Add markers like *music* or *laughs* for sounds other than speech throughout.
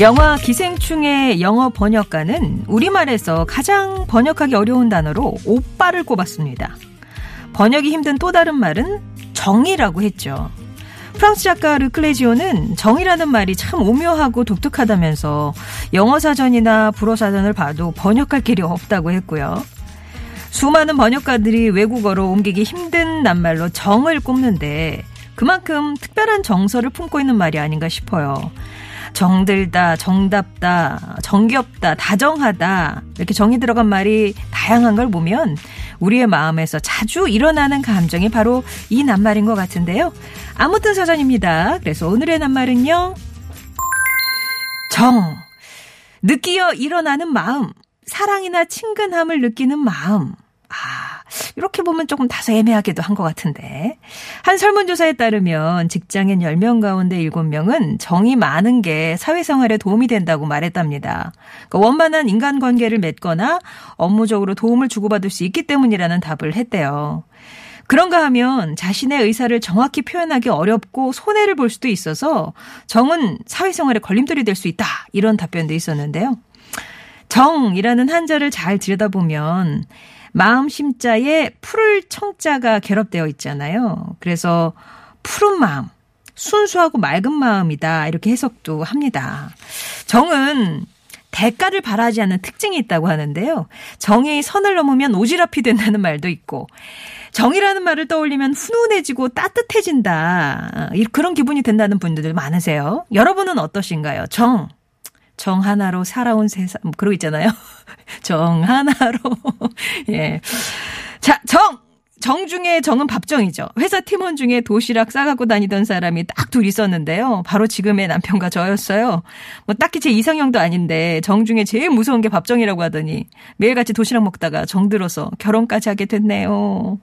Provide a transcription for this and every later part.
영화 기생충의 영어 번역가는 우리말에서 가장 번역하기 어려운 단어로 오빠를 꼽았습니다. 번역이 힘든 또 다른 말은 정이라고 했죠. 프랑스 작가 르클레지오는 정이라는 말이 참 오묘하고 독특하다면서 영어 사전이나 불어 사전을 봐도 번역할 길이 없다고 했고요. 수많은 번역가들이 외국어로 옮기기 힘든 낱말로 정을 꼽는데 그만큼 특별한 정서를 품고 있는 말이 아닌가 싶어요. 정들다, 정답다, 정겹다, 다정하다 이렇게 정이 들어간 말이 다양한 걸 보면 우리의 마음에서 자주 일어나는 감정이 바로 이 낱말인 것 같은데요. 아무튼 사전입니다. 그래서 오늘의 낱말은요. 정. 느끼어 일어나는 마음. 사랑이나 친근함을 느끼는 마음. 아, 이렇게 보면 조금 다소 애매하기도 한 것 같은데. 한 설문조사에 따르면 직장인 10명 가운데 7명은 정이 많은 게 사회생활에 도움이 된다고 말했답니다. 그러니까 원만한 인간관계를 맺거나 업무적으로 도움을 주고받을 수 있기 때문이라는 답을 했대요. 그런가 하면 자신의 의사를 정확히 표현하기 어렵고 손해를 볼 수도 있어서 정은 사회생활에 걸림돌이 될 수 있다. 이런 답변도 있었는데요. 정이라는 한자를 잘 들여다보면 마음 심자에 푸를 청자가 결합되어 있잖아요. 그래서 푸른 마음, 순수하고 맑은 마음이다. 이렇게 해석도 합니다. 정은 대가를 바라지 않는 특징이 있다고 하는데요. 정의 선을 넘으면 오지랖이 된다는 말도 있고, 정이라는 말을 떠올리면 훈훈해지고 따뜻해진다. 그런 기분이 든다는 분들 많으세요. 여러분은 어떠신가요? 정. 정 하나로 살아온 세상, 뭐 그러고 있잖아요. *laughs* 정 하나로. *laughs* 예. 자, 정! 정 중에 정은 밥정이죠. 회사 팀원 중에 도시락 싸갖고 다니던 사람이 딱 둘 있었는데요. 바로 지금의 남편과 저였어요. 뭐 딱히 제 이상형도 아닌데 정 중에 제일 무서운 게 밥정이라고 하더니 매일같이 도시락 먹다가 정 들어서 결혼까지 하게 됐네요.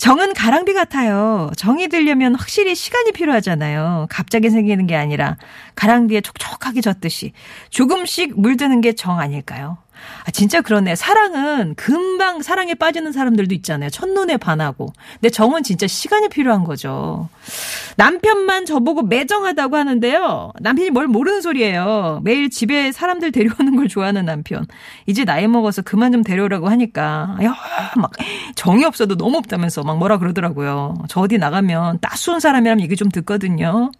정은 가랑비 같아요. 정이 들려면 확실히 시간이 필요하잖아요. 갑자기 생기는 게 아니라 가랑비에 촉촉하게 젖듯이 조금씩 물드는 게 정 아닐까요? 아, 진짜 그러네. 사랑은 금방 사랑에 빠지는 사람들도 있잖아요. 첫눈에 반하고. 근데 정은 진짜 시간이 필요한 거죠. 남편만 저보고 매정하다고 하는데요. 남편이 뭘 모르는 소리예요. 매일 집에 사람들 데려오는 걸 좋아하는 남편. 이제 나이 먹어서 그만 좀 데려오라고 하니까, 야, 막, 정이 없어도 너무 없다면서 막 뭐라 그러더라고요. 저 어디 나가면 따스운 사람이라면 얘기 좀 듣거든요.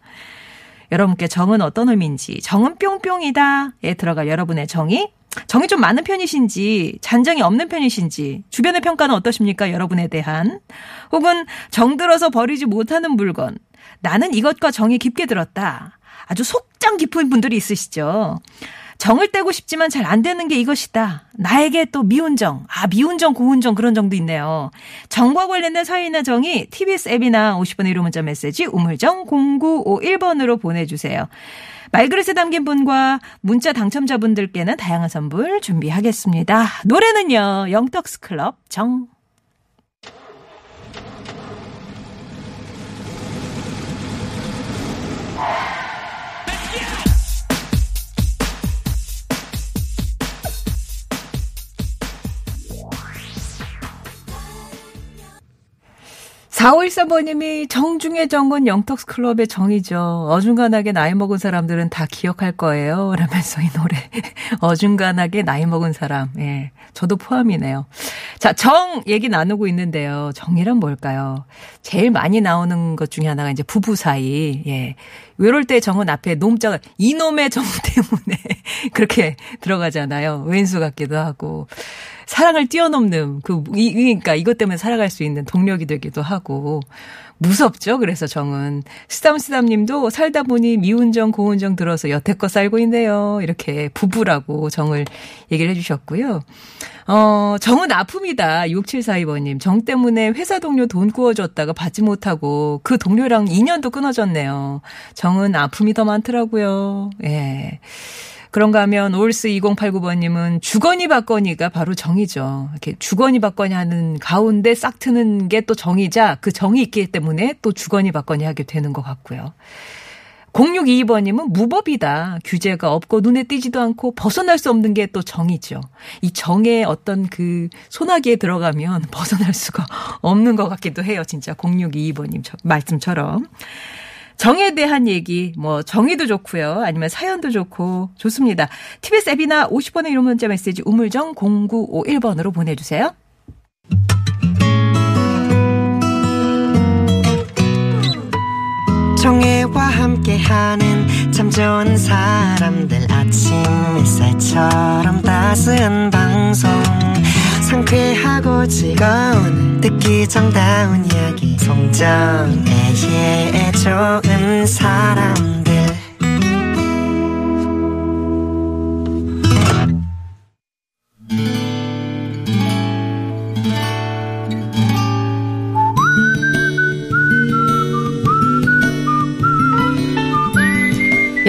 여러분께 정은 어떤 의미인지, 정은 뿅뿅이다에 들어갈 여러분의 정의, 정이 좀 많은 편이신지 잔정이 없는 편이신지 주변의 평가는 어떠십니까? 여러분에 대한 혹은 정들어서 버리지 못하는 물건 나는 이것과 정이 깊게 들었다. 아주 속정 깊은 분들이 있으시죠. 정을 떼고 싶지만 잘 안 되는 게 이것이다. 나에게 또 미운 정, 아 미운 정, 고운 정 그런 정도 있네요. 정과 관련된 사연이나 정이 TBS 앱이나 50번의 1호 문자 메시지 우물정 0951번으로 보내주세요. 말그릇에 담긴 분과 문자 당첨자분들께는 다양한 선물 준비하겠습니다. 노래는요, 영떡스 클럽 정. 사오일사번님이 정중의 정은 영턱스 클럽의 정이죠. 어중간하게 나이 먹은 사람들은 다 기억할 거예요. 라면서 이 노래. *laughs* 어중간하게 나이 먹은 사람. 예. 저도 포함이네요. 자, 정 얘기 나누고 있는데요. 정이란 뭘까요? 제일 많이 나오는 것 중에 하나가 이제 부부 사이. 예. 외럴 때 정은 앞에 놈자가 이놈의 정 *laughs* 때문에 그렇게 들어가잖아요. 왼수 같기도 하고. 사랑을 뛰어넘는 그 이, 그러니까 이것 때문에 살아갈 수 있는 동력이 되기도 하고 무섭죠. 그래서 정은 쓰담쓰담님도 살다 보니 미운 정 고운 정 들어서 여태껏 살고 있네요. 이렇게 부부라고 정을 얘기를 해주셨고요. 어 정은 아픔이다. 6742번님 정 때문에 회사 동료 돈 구워줬다가 받지 못하고 그 동료랑 인연도 끊어졌네요. 정은 아픔이 더 많더라고요. 예. 그런가 하면 올스 2089번님은 주거니 받거니가 바로 정이죠. 이렇게 주거니 받거니 하는 가운데 싹 트는 게 또 정이자 그 정이 있기 때문에 또 주거니 받거니 하게 되는 것 같고요. 0622번님은 무법이다. 규제가 없고 눈에 띄지도 않고 벗어날 수 없는 게 또 정이죠. 이 정의 어떤 그 소나기에 들어가면 *laughs* 벗어날 수가 없는 것 같기도 해요. 진짜 0622번님 말씀처럼. 정에 대한 얘기, 뭐, 정의도 좋고요. 아니면 사연도 좋고, 좋습니다. TBS 앱이나 50번의 1호 문자 메시지 우물정 0951번으로 보내주세요. 정혜와 함께하는 참 좋은 사람들 아침 햇살처럼 따스한 방송 상쾌하고 즐거운 듣기 정다운 이야기. 송정애의 좋은 사람들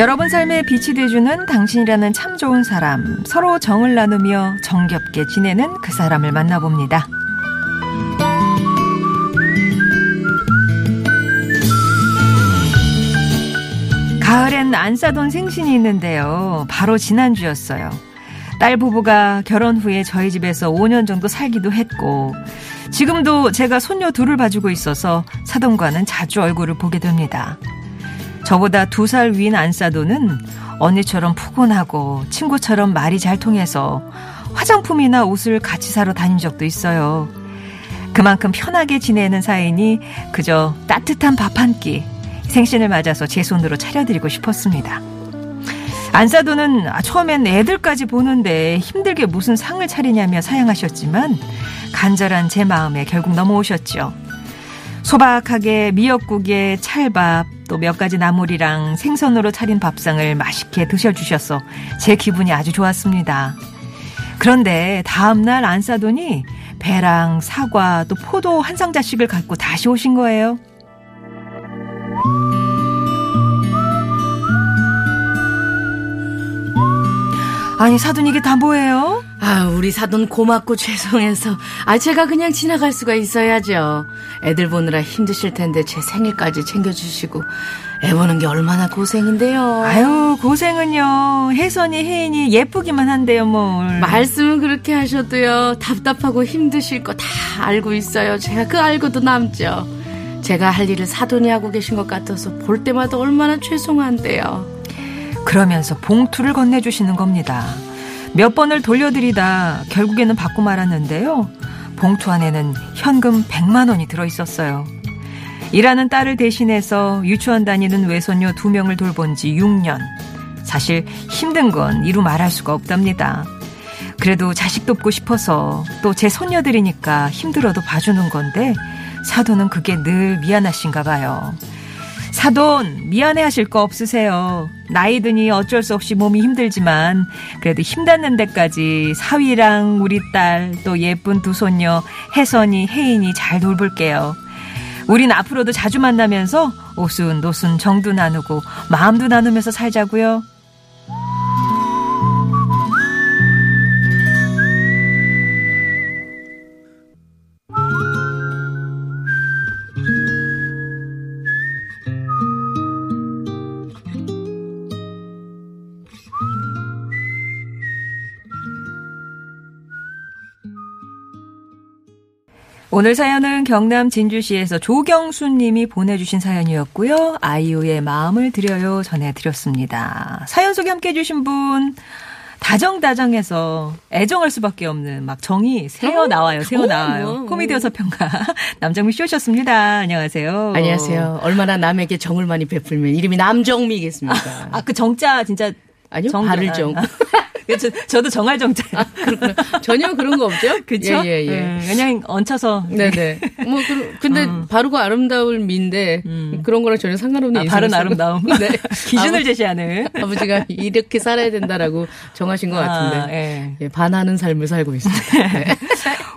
여러분 삶에 빛이 돼주는 당신이라는 참 좋은 사람, 서로 정을 나누며 정겹게 지내는 그 사람을 만나봅니다. 가을엔 안 싸던 생신이 있는데요. 바로 지난주였어요. 딸 부부가 결혼 후에 저희 집에서 5년 정도 살기도 했고, 지금도 제가 손녀 둘을 봐주고 있어서 사돈과는 자주 얼굴을 보게 됩니다. 저보다 두 살 위인 안사도는 언니처럼 푸근하고 친구처럼 말이 잘 통해서 화장품이나 옷을 같이 사러 다닌 적도 있어요. 그만큼 편하게 지내는 사이니 그저 따뜻한 밥 한 끼 생신을 맞아서 제 손으로 차려드리고 싶었습니다. 안사도는 처음엔 애들까지 보는데 힘들게 무슨 상을 차리냐며 사양하셨지만 간절한 제 마음에 결국 넘어오셨죠. 소박하게 미역국에 찰밥 또 몇 가지 나물이랑 생선으로 차린 밥상을 맛있게 드셔주셔서 제 기분이 아주 좋았습니다. 그런데 다음날 안 싸더니 배랑 사과 또 포도 한 상자씩을 갖고 다시 오신 거예요. 아니 사돈 이게 다 뭐예요? 아, 우리 사돈 고맙고 죄송해서 아 제가 그냥 지나갈 수가 있어야죠. 애들 보느라 힘드실 텐데 제 생일까지 챙겨주시고 애 보는 게 얼마나 고생인데요. 아유 고생은요. 혜선이 혜인이 예쁘기만 한데요 뭘. 말씀은 그렇게 하셔도요. 답답하고 힘드실 거 다 알고 있어요. 제가 그 알고도 남죠. 제가 할 일을 사돈이 하고 계신 것 같아서 볼 때마다 얼마나 죄송한데요. 그러면서 봉투를 건네주시는 겁니다. 몇 번을 돌려드리다 결국에는 받고 말았는데요. 봉투 안에는 현금 100만 원이 들어 있었어요. 일하는 딸을 대신해서 유치원 다니는 외손녀 두 명을 돌본 지 6년. 사실 힘든 건 이루 말할 수가 없답니다. 그래도 자식 돕고 싶어서 또 제 손녀들이니까 힘들어도 봐주는 건데 사도는 그게 늘 미안하신가 봐요. 사돈, 미안해 하실 거 없으세요. 나이 드니 어쩔 수 없이 몸이 힘들지만, 그래도 힘닿는 데까지 사위랑 우리 딸, 또 예쁜 두 손녀, 혜선이, 혜인이 잘 돌볼게요. 우린 앞으로도 자주 만나면서 오순, 노순, 정도 나누고, 마음도 나누면서 살자고요. 오늘 사연은 경남 진주시에서 조경수 님이 보내주신 사연이었고요. 아이유의 마음을 드려요 전해드렸습니다. 사연 소개 함께 해주신 분 다정다정해서 애정할 수밖에 없는 막 정이 새어 나와요. 새어 나와요. 코미디어 서평가 *laughs* 남정미 씨 오셨습니다. 안녕하세요. 안녕하세요. 얼마나 남에게 정을 많이 베풀면 이름이 남정미겠습니까? 아 그 정자 진짜 아니요 정, 발을 정. *laughs* 저도 정알정자. 아, 그렇구나. 전혀 그런 거 없죠? *laughs* 그렇죠? 예, 예, 예. 음, 그냥 얹혀서. 네네. 뭐, 그, 근데 바르고 아름다울 미인데 그런 거랑 전혀 상관없는 아, 바른 아름다움. *laughs* 네. *laughs* 기준을 아버- 제시하는. 아버지가 이렇게 살아야 된다라고 정하신 것 같은데. 아, 예. 예, 반하는 삶을 살고 있습니다. 네.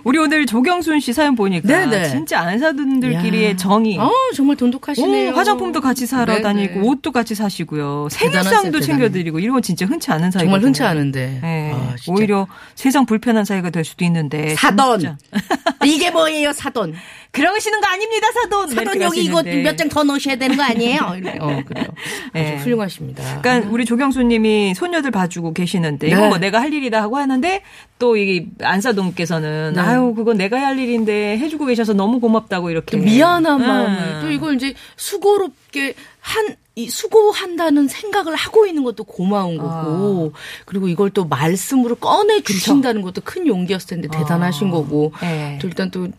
우리 오늘 조경순 씨 사연 보니까 네네. 진짜 안사분들끼리의 야. 정이. 어, 정말 돈독하시네요. 오, 화장품도 같이 사러 네네. 다니고 옷도 같이 사시고요. 생일상도. 챙겨드리고 이런 건 진짜 흔치 않은 사이. 정말 흔치 않은데. 네. 아, 진짜. 오히려 세상 불편한 사이가 될 수도 있는데 사돈. *laughs* 이게 뭐예요, 사돈? 그러시는 거 아닙니다, 사돈. 사돈 이렇게 여기 이거. 몇 장 더 넣으셔야 되는 거 아니에요? *laughs* 어, 그래요. 아주 네. 훌륭하십니다. 그러니까 우리 조경수님이 손녀들 봐주고 계시는데 이건 네. 뭐 내가 할 일이다 하고 하는데 또 이 안사동께서는 네. 아유 그건 내가 할 일인데 해주고 계셔서 너무 고맙다고 이렇게 미안한 음. 마음을 또 이걸 이제 수고롭게 한 이 수고한다는 생각을 하고 있는 것도 고마운 거고 그리고 이걸 또 말씀으로 꺼내 주신다는 것도 큰 용기였을 텐데 대단하신 거고 네. 또 일단 또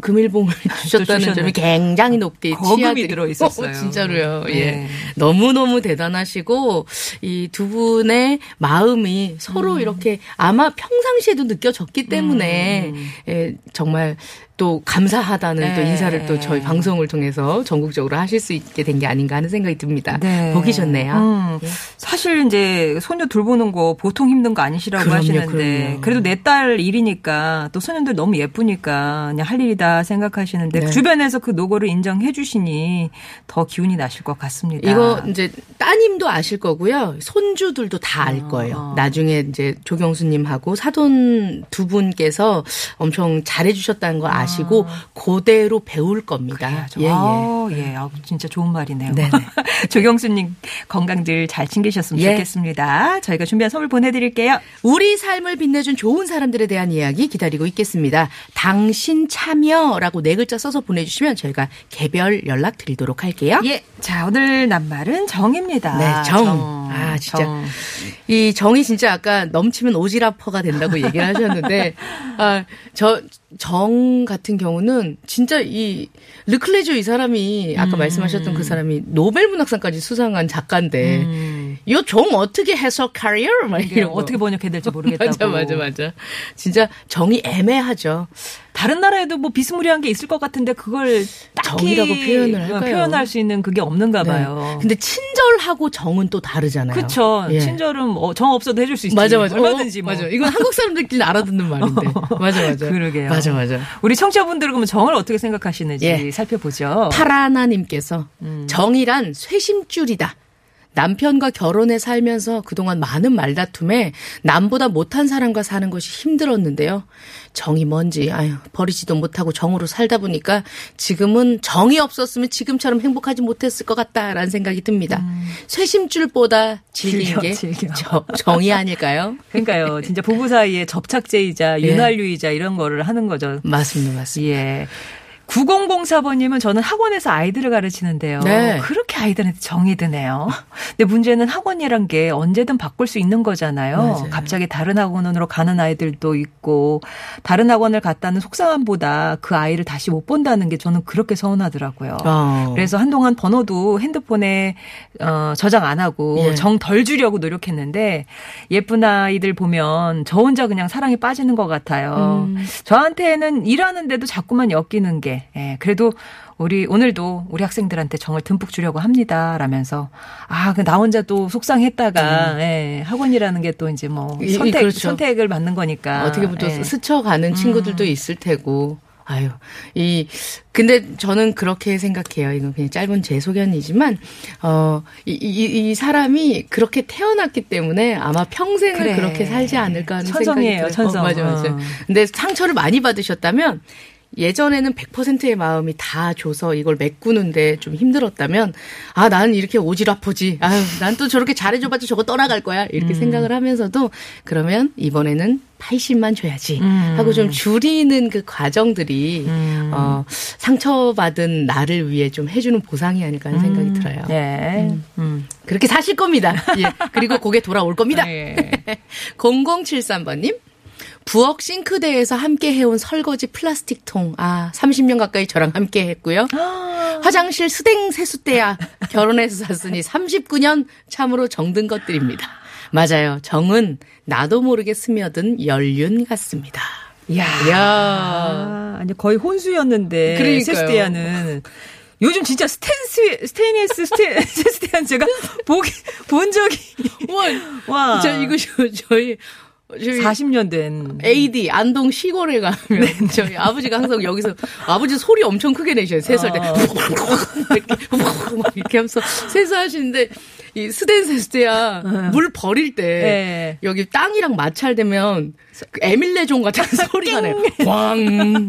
금일봉을 주셨다는. 점이 굉장히 높게 거금이 치하되고. 들어 있었어요. 어, 진짜로요. 예. 네. 너무 너무 대단하시고 이 두 분의 마음이 서로 음. 이렇게 아마 평상시에도 느껴졌기 때문에 예, 정말 또 감사하다는 또 네. 인사를 또 저희 방송을 통해서 전국적으로 하실 수 있게 된 게 아닌가 하는 생각이 듭니다. 네. 보기 좋네요. 음, 사실 이제 소녀 돌보는 거 보통 힘든 거 아니시라고 그럼요, 하시는데 그럼요. 그래도 내 딸 일이니까 또 소년들 너무 예쁘니까 그냥 할 일이다 생각하시는데 네. 주변에서 그 노고를 인정해 주시니 더 기운이 나실 것 같습니다. 이거 이제 따님도 아실 거고요. 손주들도 다알 어. 거예요. 나중에 이제 조경수님하고 사돈 두 분께서 엄청 잘해 주셨다는 거 아시 고 그대로 배울 겁니다. 예, 예. 아, 예. 아, 진짜 좋은 말이네요. *laughs* 조경수님 건강들 잘 챙기셨으면 예. 좋겠습니다. 저희가 준비한 선물 보내드릴게요. 우리 삶을 빛내준 좋은 사람들에 대한 이야기 기다리고 있겠습니다. 당신 참여라고 네 글자 써서 보내주시면 저희가 개별 연락 드리도록 할게요. 예. 자, 오늘 낱말은 정입니다. 네, 정. 아, 진짜. 정. 이 정이 진짜 아까 넘치면 오지라퍼가 된다고 얘기를 하셨는데, *laughs* 아, 저, 정 같은 경우는 진짜 이, 르클레조 이 사람이 아까 음. 말씀하셨던 그 사람이 노벨 문학상까지 수상한 작가인데, 음. 이정 어떻게 해석하리요? 막. 어떻게 번역해야 될지 모르겠다고. 맞아, 맞아, 맞아. 진짜 정이 애매하죠. 다른 나라에도 뭐 비스무리한 게 있을 것 같은데 그걸 딱히 정이라고 표현을 할까요? 표현할 수 있는 그게 없는가 네. 봐요. 근데 친절하고 정은 또 다르잖아요. 그렇죠. 예. 친절은 뭐 정 없어도 해줄 수 있지. 맞아, 맞아. 얼마든지 어, 뭐. 맞아. 이건 한국 사람들끼리 알아듣는 말인데. *laughs* 맞아, 맞아. 그러게요. 맞아, 맞아. 우리 청취자분들은 그러면 정을 어떻게 생각하시는지 예. 살펴보죠. 파라나님께서 음. 정이란 쇄심줄이다. 남편과 결혼해 살면서 그동안 많은 말다툼에 남보다 못한 사람과 사는 것이 힘들었는데요. 정이 뭔지 아유 버리지도 못하고 정으로 살다 보니까 지금은 정이 없었으면 지금처럼 행복하지 못했을 것 같다라는 생각이 듭니다. 쇄심줄보다 질긴 음. 게 즐겨. 정- 정이 아닐까요? 그러니까요. 진짜 부부 사이에 접착제이자 예. 윤활유이자 이런 거를 하는 거죠. 맞습니다, 맞습니다. 예. 9004번님은 저는 학원에서 아이들을 가르치는데요. 네. 그렇게 아이들한테 정이 드네요. 근데 문제는 학원이란 게 언제든 바꿀 수 있는 거잖아요. 맞아요. 갑자기 다른 학원으로 가는 아이들도 있고 다른 학원을 갔다는 속상함보다 그 아이를 다시 못 본다는 게 저는 그렇게 서운하더라고요. 어. 그래서 한동안 번호도 핸드폰에 어, 저장 안 하고 예. 정덜 주려고 노력했는데 예쁜 아이들 보면 저 혼자 그냥 사랑에 빠지는 것 같아요. 음. 저한테는 일하는데도 자꾸만 엮이는 게 예, 그래도 우리 오늘도 우리 학생들한테 정을 듬뿍 주려고 합니다. 라면서 아, 그 나 혼자 또 속상했다가 예, 학원이라는 게 또 이제 뭐 음. 이- 이 선택 그렇죠. 선택을 받는 거니까 어떻게 보면 또 예. 음. 스쳐가는 친구들도 있을 테고. 아유, 이, 근데 저는 그렇게 생각해요. 이건 그냥 짧은 제 소견이지만, 어, 이, 이, 이 사람이 그렇게 태어났기 때문에 아마 평생을 그래. 그렇게 살지 않을까 하는 천성이에요, 생각이 들어요. 천성. 어, 맞아, 맞아. 어. 근데 상처를 많이 받으셨다면, 예전에는 100%의 마음이 다 줘서 이걸 메꾸는데 좀 힘들었다면, 아, 나는 이렇게 오지랖퍼지. 아유, 난 또 저렇게 잘해줘봤자 저거 떠나갈 거야. 이렇게 음. 생각을 하면서도, 그러면 이번에는 80만 줘야지. 음. 하고 좀 줄이는 그 과정들이, 음. 어, 상처받은 나를 위해 좀 해주는 보상이 아닐까 하는 생각이 들어요. 예. 음. 그렇게 사실 겁니다. *laughs* 예. 그리고 그게 돌아올 겁니다. 예. *laughs* 0073번님. 부엌 싱크대에서 함께 해온 설거지 플라스틱 통. 아, 30년 가까이 저랑 함께 했고요. 화장실 수댕 세숫대야 결혼해서 샀으니 39년 참으로 정든 것들입니다. 맞아요. 정은 나도 모르게 스며든 연륜 같습니다. 이야. 야. 아니, 거의 혼수였는데. 그러니까요. 세스티아는. 요즘 진짜 스탠스, 스테인리스 스테, *laughs* 세스티안 제가 보기, 본 적이. 와, 와. 저 이거 저, 저희 40년 된. AD 안동 시골에 가면 네. 저희 아버지가 항상 여기서 아버지 소리 엄청 크게 내셔요. 세수할 때 어. *laughs* 이렇게 막 이렇게 하면서 세수하시는데 이 스덴세스테야 물 버릴 때 네. 여기 땅이랑 마찰되면 그 에밀레종 같은 소리가 나요. 왕.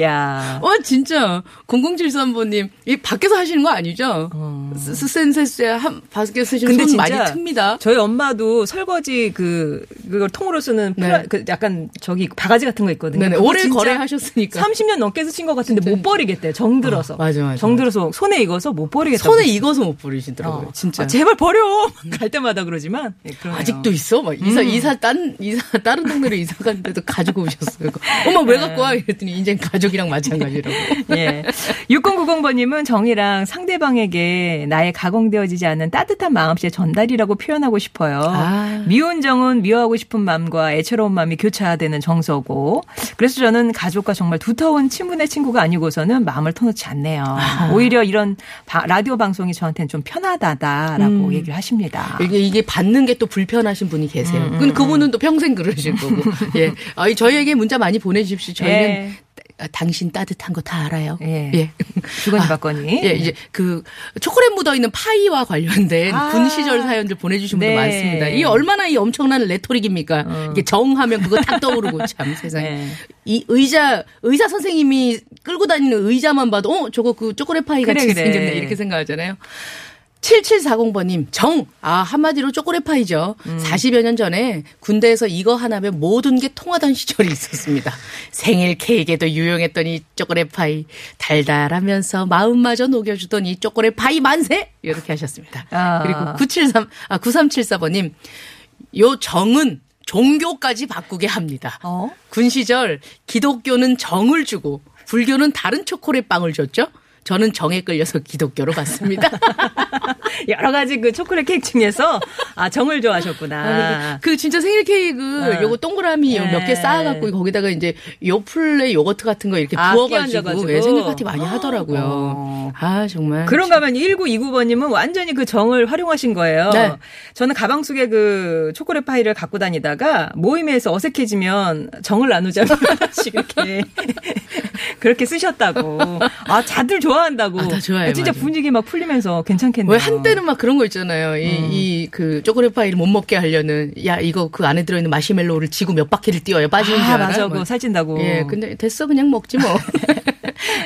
야. 와 진짜 0073번님 이 밖에서 하시는 거 아니죠? 스센세스야 한 밖에 쓰시는 근데 손 많이 진짜 틉니다. 저희 엄마도 설거지 그 그걸 통으로 쓰는 네. 플라- 그 약간 저기 바가지 같은 거 있거든요. 네네 오래 진짜 거래하셨으니까 30년 넘게 쓰신 것 같은데 못 버리겠대. 정들어서. 어, 맞아, 맞아, 정들어서 손에 익어서 못 버리겠다. 손에 익어서 못 버리시더라고요. 진짜. 아, 제발 버려. *laughs* 갈 때마다 그러지만 예, 그러네요. 아직도 있어? 막 이사 이사 딴 이사 *laughs* 다른 동네로 이사 갔는데도 가지고 오셨어요. 엄마 왜 갖고 와? 이랬더니 이제 가족이랑 마찬가지라고. *laughs* 예. 6090번님은 정이랑 상대방에게 나의 가공되어지지 않은 따뜻한 마음씨의 전달이라고 표현하고 싶어요. 아. 미운 정은 미워하고 싶은 마음과 애처로운 마음이 교차되는 정서고. 그래서 저는 가족과 정말 두터운 친분의 친구가 아니고서는 마음을 터놓지 않네요. 오히려 이런 바- 라디오 방송이 저한테는 좀 편하다다라고 얘기를 하십니다. 이게 이게 받는 게 또 불편하신 분이 계세요. 음, 근데 그분은 또 평생 그러실 거고. *laughs* 예. 아, 저희에게 문자 많이 보내주십시오. 저희는 예. 따- 당신 따뜻한 거 다 알아요. 예. 주거니 받거니. 예, 이제 그 초콜릿 묻어 있는 파이와 관련된 아. 군 시절 사연들 보내주신 분들 네. 많습니다. 이 얼마나 이 엄청난 레토릭입니까? 이게 정하면 그거 딱 떠오르고 참 세상에. 어. 네. 이 의자 의사 선생님이 끌고 다니는 의자만 봐도 어 저거 그 초콜릿 파이 같이 그래, 그래. 생겼네 이렇게 생각하잖아요. 7740번님, 정. 아, 한마디로 초콜릿 파이죠. 음. 40여 년 전에 군대에서 이거 하나면 모든 게 통하던 시절이 있었습니다. 생일 케이크에도 유용했던 이 초콜릿 파이. 달달하면서 마음마저 녹여주던 이 초콜릿 파이 만세! 이렇게 하셨습니다. 아. 그리고 973, 아, 9374번님, 요 정은 종교까지 바꾸게 합니다. 어? 군 시절 기독교는 정을 주고 불교는 다른 초콜릿 빵을 줬죠. 저는 정에 끌려서 기독교로 갔습니다. *laughs* 여러 가지 그 초콜릿 케이크 중에서 아 정을 좋아하셨구나. 그 진짜 생일 케이크 어. 요거 동그라미 네. 몇개 쌓아갖고 거기다가 이제 요플레 요거트 같은 거 이렇게 아, 부어가지고. 예, 생일 파티 많이 하더라고요. 어. 아 정말. 그런가 하면 1929번님은 완전히 그 정을 활용하신 거예요. 네. 저는 가방 속에 그 초콜릿 파이를 갖고 다니다가 모임에서 어색해지면 정을 나누자고 *laughs* 이렇게 *laughs* 그렇게 쓰셨다고. 아, 다들 좋아한다고. 아, 다 좋아해요, 진짜 맞아요. 분위기 막 풀리면서 괜찮겠네요. 왜 한때는 막 그런 거 있잖아요. 음. 이 그 초콜릿 파이를 못 먹게 하려는 야 이거 그 안에 들어있는 마시멜로우를 지고 몇 바퀴를 뛰어야 빠지는 줄 아, 알아. 맞아. 뭐. 그거 살찐다고. 예, 근데 됐어 그냥 먹지 뭐. *laughs*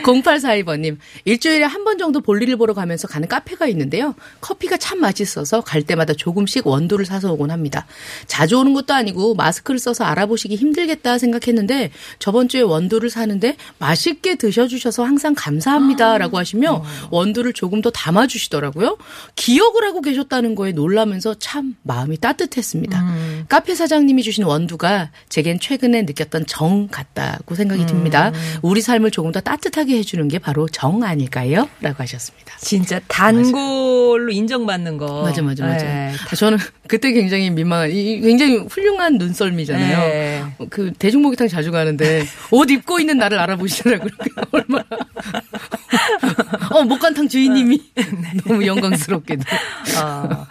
0842번님 일주일에 한 번 정도 볼일을 보러 가면서 가는 카페가 있는데요. 커피가 참 맛있어서 갈 때마다 조금씩 원두를 사서 오곤 합니다. 자주 오는 것도 아니고 마스크를 써서 알아보시기 힘들겠다 생각했는데 저번 주에 원두를 사는데 맛있게 드셔주셔서 항상 감사합니다 라고 하시며 원두를 조금 더 담아주시더라고요. 기억을 하고 계셨다는 거에 놀라면서 참 마음이 따뜻했습니다. 카페 사장님이 주신 원두가 제겐 최근에 느꼈던 정 같다고 생각이 듭니다. 우리 삶을 조금 더 따뜻하게 해주는 게 바로 정 아닐까요? 라고 하셨습니다. 진짜 단골로 인정받는 거. 맞아, 맞아, 맞아. 예, 저는 *laughs* 그때 굉장히 민망한, 이 굉장히 훌륭한 눈썰미잖아요. 네. 그 대중목욕탕 자주 가는데 *laughs* 옷 입고 있는 나를 알아보시더라고요. 얼마나. *laughs* 어, 목간탕 주인님이 너무 영광스럽게도. 어.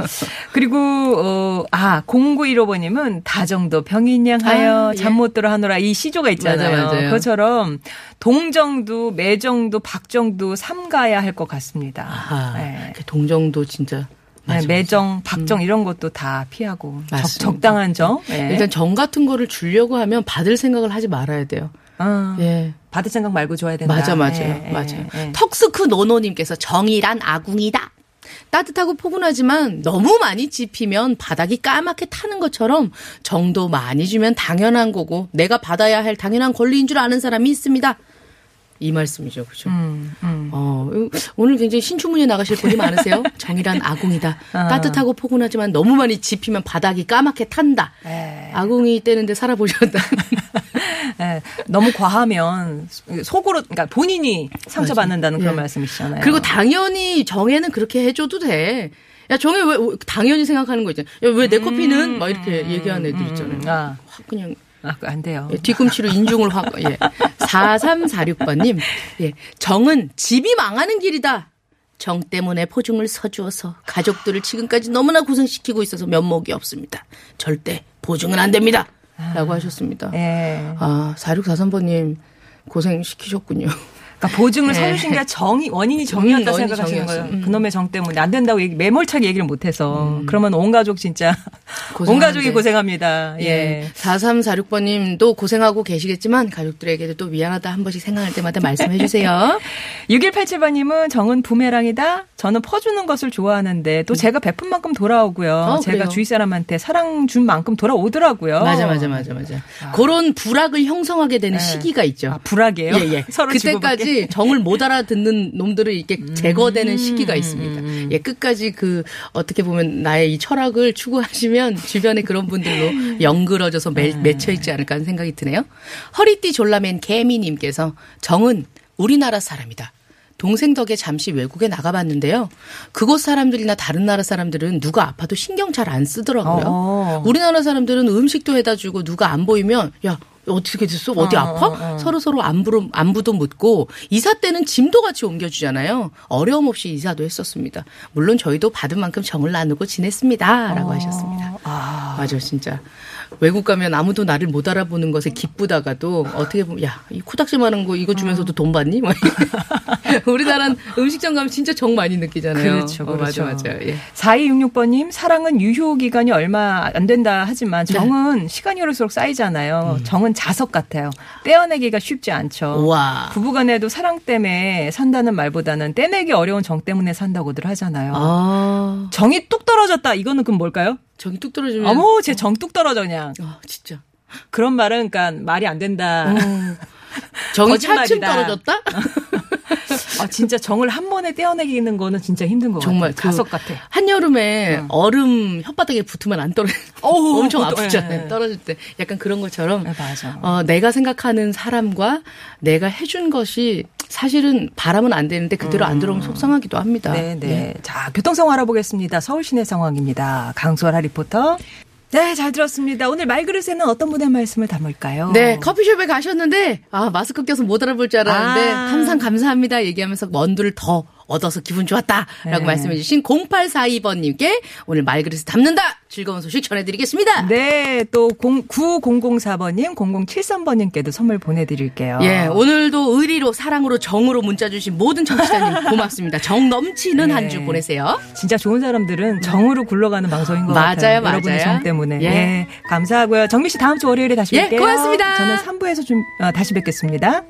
그리고 어, 아 0915번님은 다정도 병인양 하여 아, 예. 잠못 들어 하노라 이 시조가 있잖아요. 맞아, 맞아요. 그것처럼 동정도 매정도 박정도 삼가야 할 것 같습니다. 아, 네. 동정도 진짜. 네, 음. 매정, 박정 이런 것도 다 피하고 적. 적당한 정. 네. 일단 정 같은 거를 주려고 하면 받을 생각을 하지 말아야 돼요. 어, 예. 받을 생각 말고 줘야 된다. 맞아, 맞아요. 예, 예, 맞아요. 예. 턱스크 노노님께서 정이란 아궁이다. 따뜻하고 포근하지만 너무 많이 짚이면 바닥이 까맣게 타는 것처럼 정도 많이 주면 당연한 거고 내가 받아야 할 당연한 권리인 줄 아는 사람이 있습니다. 이 말씀이죠. 그죠? 음, 음. 어, 오늘 굉장히 신춘문예 나가실 분이 많으세요. *laughs* 정이란 아궁이다. 아. 따뜻하고 포근하지만 너무 많이 짚이면 바닥이 까맣게 탄다. 에. 아궁이 떼는데 살아보셨다. *laughs* 예, 너무 과하면 속으로 그러니까 본인이 상처받는다는 그런 예. 말씀이시잖아요. 그리고 당연히 정에는 그렇게 해줘도 돼. 야, 정이 왜, 왜- 당연히 생각하는 거 있잖아요. 야, 왜 내 커피는? 막 이렇게 얘기하는 애들 있잖아요. 아, 확 그냥 아, 안 돼요. 예, 뒤꿈치로 인중을 확, 예. 4346번님, 예. 정은 집이 망하는 길이다. 정 때문에 포중을 서주어서 가족들을 지금까지 너무나 고생시키고 있어서 면목이 없습니다. 절대 보증은 안 됩니다. 라고 하셨습니다. 예. 아, 4643번님, 고생시키셨군요. 그러니까 보증을 네. 서주신 게 정이 원인이 정이었다 음, 원인이 생각하시는. 거예요. 음. 그놈의 정 때문에 안 된다고 얘기, 매몰차게 얘기를 못해서 그러면 온 가족 진짜 *laughs* 온 고생하는데. 가족이 고생합니다. 예. 예. 4346번님도 고생하고 계시겠지만 가족들에게도 또 미안하다 한 번씩 생각할 때마다 말씀해 주세요. *laughs* 6187번님은 정은 부메랑이다. 저는 퍼주는 것을 좋아하는데 또 제가 베푼 만큼 돌아오고요. 어, 제가 그래요? 주위 사람한테 사랑 준 만큼 돌아오더라고요. 맞아, 맞아, 맞아, 맞아. 그런 불악을 형성하게 되는 시기가 있죠. 아, 불악이에요? 예, 예. *laughs* 서로 그때까지 주고받게? 정을 못 알아듣는 놈들을 이렇게 음, 제거되는 시기가 있습니다. 예, 끝까지 그 어떻게 보면 나의 이 철학을 추구하시면 *laughs* 주변에 그런 분들로 연그러져서 매, 음. 맺혀 있지 않을까 하는 생각이 드네요. 허리띠 졸라맨 개미님께서 정은 우리나라 사람이다. 동생 덕에 잠시 외국에 나가봤는데요. 그곳 사람들이나 다른 나라 사람들은 누가 아파도 신경 잘 안 쓰더라고요. 어. 우리나라 사람들은 음식도 해다 주고 누가 안 보이면 야 어떻게 됐어? 어디 어, 아파? 어, 어. 서로 서로 안부로 안부도 묻고 이사 때는 짐도 같이 옮겨주잖아요. 어려움 없이 이사도 했었습니다. 물론 저희도 받은 만큼 정을 나누고 지냈습니다라고 하셨습니다. 아. 맞아 진짜 외국 가면 아무도 나를 못 알아보는 것에 기쁘다가도 어떻게 보면 야 이 코딱지만한 거 이거 주면서도 돈 받니? 막 *laughs* 우리나라는 음식점 가면 진짜 정 많이 느끼잖아요. 그렇죠, 어, 그렇죠. 맞아 맞아. 예. 4266번님, 사랑은 유효 기간이 얼마 안 된다 하지만 정은 시간이 오를수록 쌓이잖아요. 정은 자석 같아요. 떼어내기가 쉽지 않죠. 와. 부부간에도 사랑 때문에 산다는 말보다는 떼내기 어려운 정 때문에 산다고들 하잖아요. 아 정이 뚝 떨어졌다. 이거는 그럼 뭘까요? 정이 뚝 떨어지면 어머, 제 정 뚝 떨어져 그냥. 아 진짜. 그런 말은 그러니까 말이 안 된다. 정이 거짓말이다. 차츰 떨어졌다? *laughs* 아, 진짜 정을 한 번에 떼어내기는 거는 진짜 힘든 것 정말 같아요. 자석 그 같아. 한여름에 얼음 혓바닥에 붙으면 안 떨어져. 어우, 엄청 그것도, 아프잖아요. 예. 떨어질 때. 약간 그런 것처럼 네, 맞아. 어, 내가 생각하는 사람과 내가 해준 것이 사실은 바라면 안 되는데 그대로 안 들어오면 속상하기도 합니다. 네, 네. 자, 교통 상황 알아보겠습니다. 서울 시내 상황입니다. 강수아라 리포터. 네, 잘 들었습니다. 오늘 말그릇에는 어떤 분의 말씀을 담을까요? 네, 커피숍에 가셨는데, 아, 마스크 껴서 못 알아볼 줄 알았는데, 아. 항상 감사합니다. 얘기하면서 원두를 더 얻어서 기분 좋았다. 라고 네. 말씀해 주신 0842번님께 오늘 말그릇에 담는다! 즐거운 소식 전해드리겠습니다. 네, 또 0, 9004번님, 0073번님께도 선물 보내드릴게요. 예, 오늘도 의리로, 사랑으로, 정으로 문자 주신 모든 청취자님 *laughs* 고맙습니다. 정 넘치는 네. 한주 보내세요. 진짜 좋은 사람들은 정으로 굴러가는 방송인 것 맞아요, 같아요. 맞아요. 여러분의 정 때문에. 예. 예. 감사하고요. 정미 씨 다음 주 월요일에 다시 예, 뵐게요. 고맙습니다. 저는 3부에서 좀 어, 다시 뵙겠습니다.